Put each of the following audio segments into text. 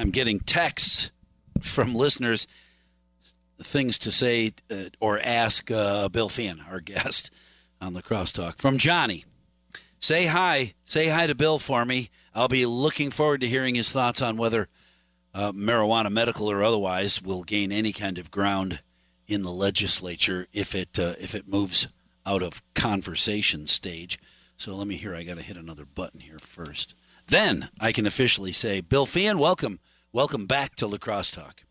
I'm getting texts from listeners, things to say uh, or ask uh, Bill Feehan, our guest on the Crosstalk. From Johnny. Say hi. Say hi to Bill for me. I'll be looking forward to hearing his thoughts on whether uh, marijuana, medical or otherwise, will gain any kind of ground in the legislature if it uh, if it moves out of conversation stage. So let me hear. I got to hit another button here first. Then I can officially say, Bill Feehan, welcome, welcome back to La Crosse Talk.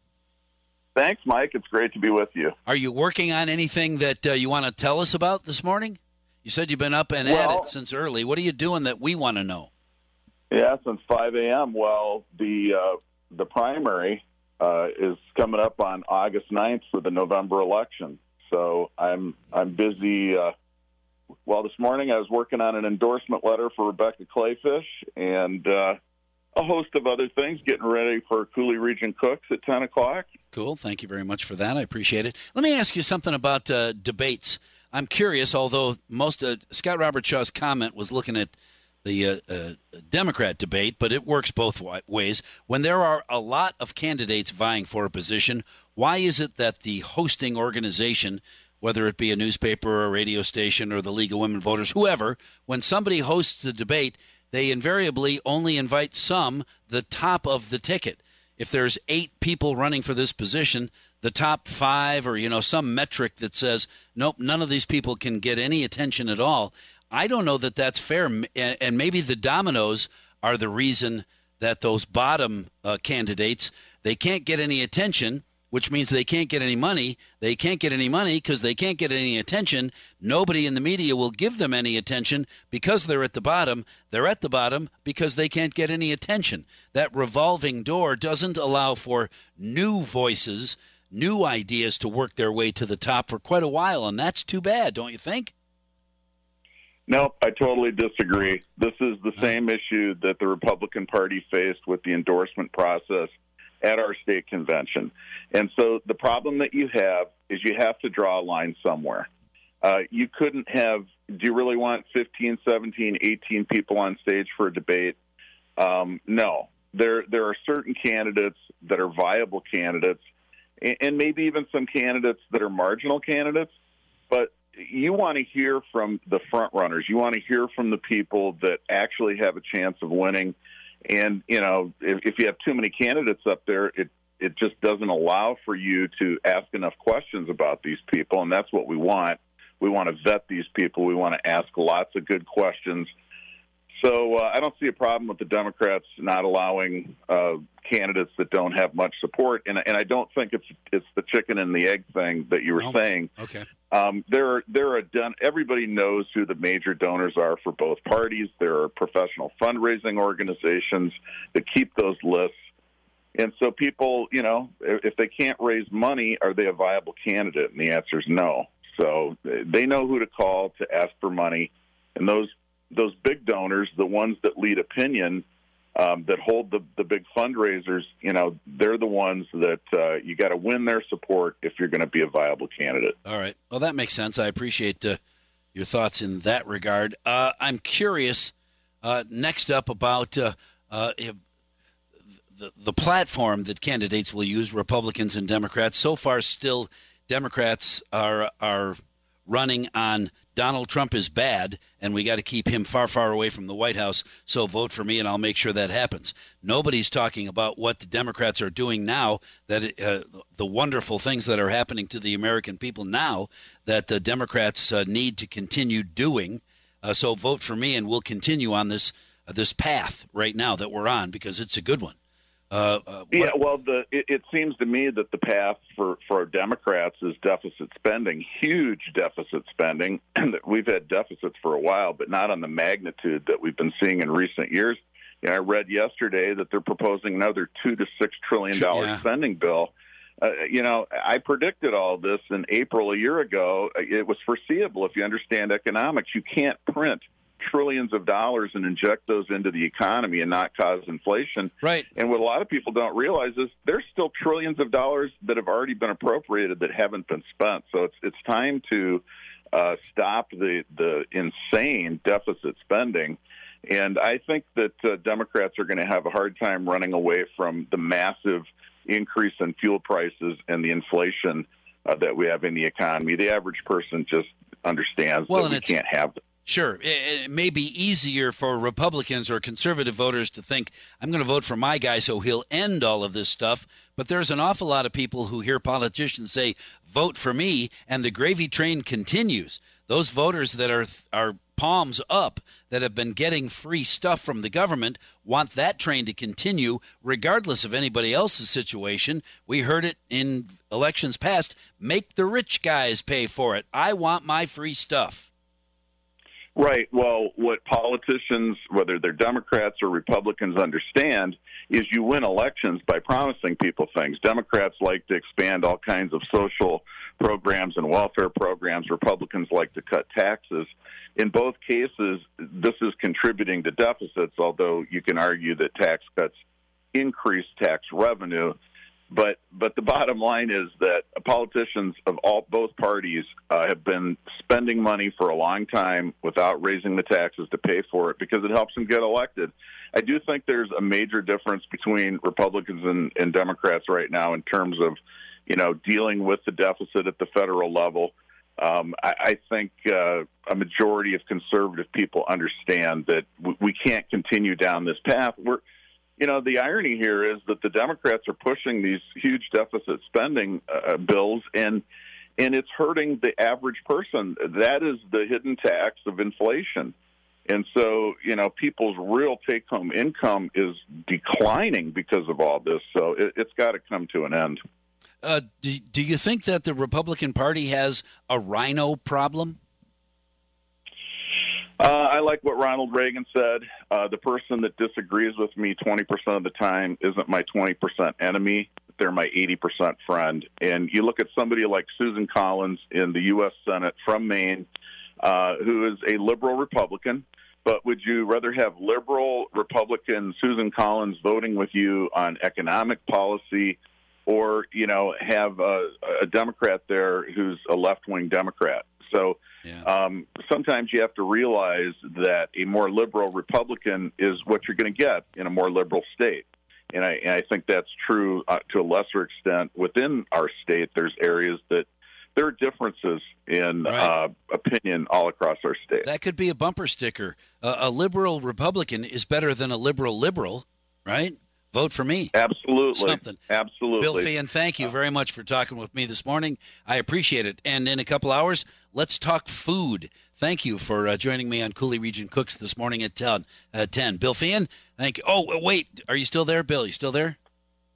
Thanks, Mike. It's great to be with you. Are you working on anything that uh, you want to tell us about this morning? You said you've been up and well, at it since early. What are you doing that we want to know? Yeah, since 5 a.m. Well, the uh, the primary uh, is coming up on August 9th for the November election. So I'm I'm busy. Uh, well, this morning I was working on an endorsement letter for Rebecca Kleefisch, and uh, a host of other things, getting ready for Coulee Region Cooks at 10 o'clock. Cool. Thank you very much for that. I appreciate it. Let me ask you something about uh, debates. I'm curious, although most uh, Scott Robert Shaw's comment was looking at the uh, uh, Democrat debate, but it works both ways. When there are a lot of candidates vying for a position, why is it that the hosting organization, whether it be a newspaper or a radio station or the League of Women Voters, whoever, when somebody hosts a debate, they invariably only invite some, the top of the ticket? If there's eight people running for this position, the top five or you know some metric that says nope none of these people can get any attention at all I don't know that that's fair. And maybe the dominoes are the reason that those bottom uh, candidates they can't get any attention, which means they can't get any money. They can't get any money because they can't get any attention. Nobody in the media will give them any attention because they're at the bottom. They're at the bottom because they can't get any attention. That revolving door doesn't allow for new voices, new ideas to work their way to the top for quite a while, and that's too bad, don't you think? No, I totally disagree. This is the same issue that the Republican Party faced with the endorsement process at our state convention. And so the problem that you have is you have to draw a line somewhere. Uh, you couldn't have, do you really want 15, 17, 18 people on stage for a debate? Um, no. There, there are certain candidates that are viable candidates, and maybe even some candidates that are marginal candidates, but you want to hear from the front runners. You want to hear from the people that actually have a chance of winning. And you know, if, if you have too many candidates up there, it it just doesn't allow for you to ask enough questions about these people, and that's what we want. We want to vet these people. We want to ask lots of good questions. So uh, I don't see a problem with the Democrats not allowing uh, candidates that don't have much support, and and I don't think it's it's the chicken and the egg thing that you were no. saying. Okay. Um, there, there are done. Everybody knows who the major donors are for both parties. There are professional fundraising organizations that keep those lists, and so people, you know, if they can't raise money, are they a viable candidate? And the answer is no. So they know who to call to ask for money, and those those big donors, the ones that lead opinion, um, that hold the the big fundraisers, you know, they're the ones that uh, you got to win their support if you're going to be a viable candidate. All right. Well, that makes sense. I appreciate uh, your thoughts in that regard. Uh, I'm curious. Uh, next up, about uh, uh, the the platform that candidates will use, Republicans and Democrats. So far, still Democrats are are running on Donald Trump is bad, and we got to keep him far, far away from the White House. So vote for me, and I'll make sure that happens. Nobody's talking about what the Democrats are doing now. That uh, the wonderful things that are happening to the American people now that the Democrats uh, need to continue doing. Uh, so vote for me, and we'll continue on this uh, this path right now that we're on because it's a good one. Uh, uh, yeah, well, the it, it, seems to me that the path for for Democrats is deficit spending, huge deficit spending. we've had deficits for a while, but not on the magnitude that we've been seeing in recent years. You know, I read yesterday that they're proposing another two to six trillion dollar yeah. spending bill. Uh, you know, I predicted all this in April a year ago. It was foreseeable if you understand economics. You can't print trillions of dollars and inject those into the economy and not cause inflation. Right. And what a lot of people don't realize is there's still trillions of dollars that have already been appropriated that haven't been spent. So it's it's time to uh, stop the the insane deficit spending. And I think that uh, Democrats are going to have a hard time running away from the massive increase in fuel prices and the inflation uh, that we have in the economy. The average person just understands well, that we can't have Sure. It, may be easier for Republicans or conservative voters to think, I'm going to vote for my guy so he'll end all of this stuff. But there's an awful lot of people who hear politicians say, vote for me, and the gravy train continues. Those voters that are, are palms up that have been getting free stuff from the government want that train to continue regardless of anybody else's situation. We heard it in elections past make the rich guys pay for it. I want my free stuff. Right. Well, what politicians, whether they're Democrats or Republicans, understand is you win elections by promising people things. Democrats like to expand all kinds of social programs and welfare programs. Republicans like to cut taxes. In both cases, this is contributing to deficits, although you can argue that tax cuts increase tax revenue. But but the bottom line is that politicians of all both parties uh, have been spending money for a long time without raising the taxes to pay for it because it helps them get elected. I do think there's a major difference between Republicans and, and Democrats right now in terms of you know dealing with the deficit at the federal level. Um, I, I think uh, a majority of conservative people understand that we, we can't continue down this path. We're you know, the irony here is that the Democrats are pushing these huge deficit spending uh, bills, and and it's hurting the average person. That is the hidden tax of inflation. And so, you know, people's real take home income is declining because of all this. So it, has got to come to an end. Uh, do, do you think that the Republican Party has a RINO problem? I like what Ronald Reagan said. Uh, the person that disagrees with me 20% of the time isn't my 20% enemy. They're my 80% friend. And you look at somebody like Susan Collins in the U.S. Senate from Maine, uh, who is a liberal Republican. But would you rather have liberal Republican Susan Collins voting with you on economic policy or, you know, have a, a Democrat there who's a left wing Democrat? So yeah. um, sometimes you have to realize that a more liberal Republican is what you're going to get in a more liberal state. And I, and I think that's true uh, to a lesser extent within our state. There's areas that there are differences in right. uh, opinion all across our state. That could be a bumper sticker. Uh, a liberal Republican is better than a liberal liberal, right? Vote for me. Absolutely. Something. Absolutely. Bill Feehan, thank you very much for talking with me this morning. I appreciate it. And in a couple hours, let's talk food. Thank you for uh, joining me on Coulee Region Cooks this morning at 10. Uh, 10. Bill Feehan, thank you. Oh, wait. Are you still there, Bill? You still there?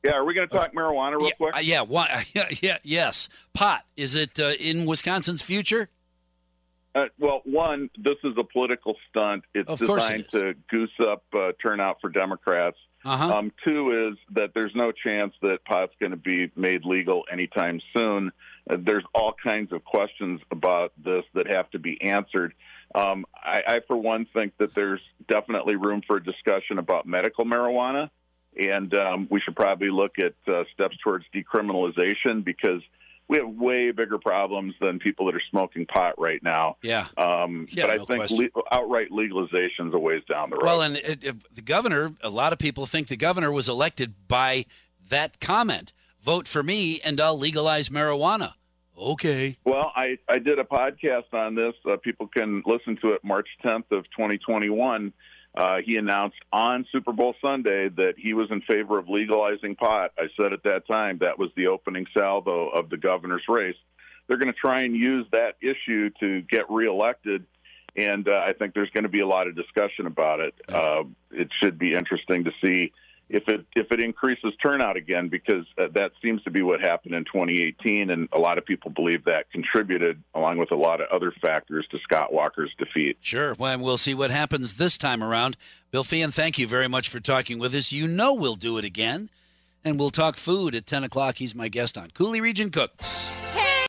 Yeah, are we going to talk marijuana real yeah, quick? Uh, yeah, why, yeah, yeah, yes. Pot. Is it uh, in Wisconsin's future? Uh, well, one, this is a political stunt. It's designed it to goose up uh, turnout for Democrats. Uh-huh. Um, two is that there's no chance that pot's going to be made legal anytime soon. Uh, there's all kinds of questions about this that have to be answered. Um, I, I, for one, think that there's definitely room for a discussion about medical marijuana, and um, we should probably look at uh, steps towards decriminalization because we have way bigger problems than people that are smoking pot right now. Yeah. Um, yeah but no I think le- outright legalization is a ways down the road. Well, and it, it, the governor, a lot of people think the governor was elected by that comment vote for me and I'll legalize marijuana. Okay. Well, I, I did a podcast on this. Uh, people can listen to it March 10th of 2021 uh, he announced on Super Bowl Sunday that he was in favor of legalizing pot. I said at that time that was the opening salvo of the governor's race. They're going to try and use that issue to get reelected, and uh, I think there's going to be a lot of discussion about it. Uh, it should be interesting to see if it if it increases turnout again, because uh, that seems to be what happened in 2018, and a lot of people believe that contributed, along with a lot of other factors, to Scott Walker's defeat. Sure. Well, we'll see what happens this time around. Bill Feehan, thank you very much for talking with us. You know we'll do it again, and we'll talk food at 10 o'clock. He's my guest on Coulee Region Cooks.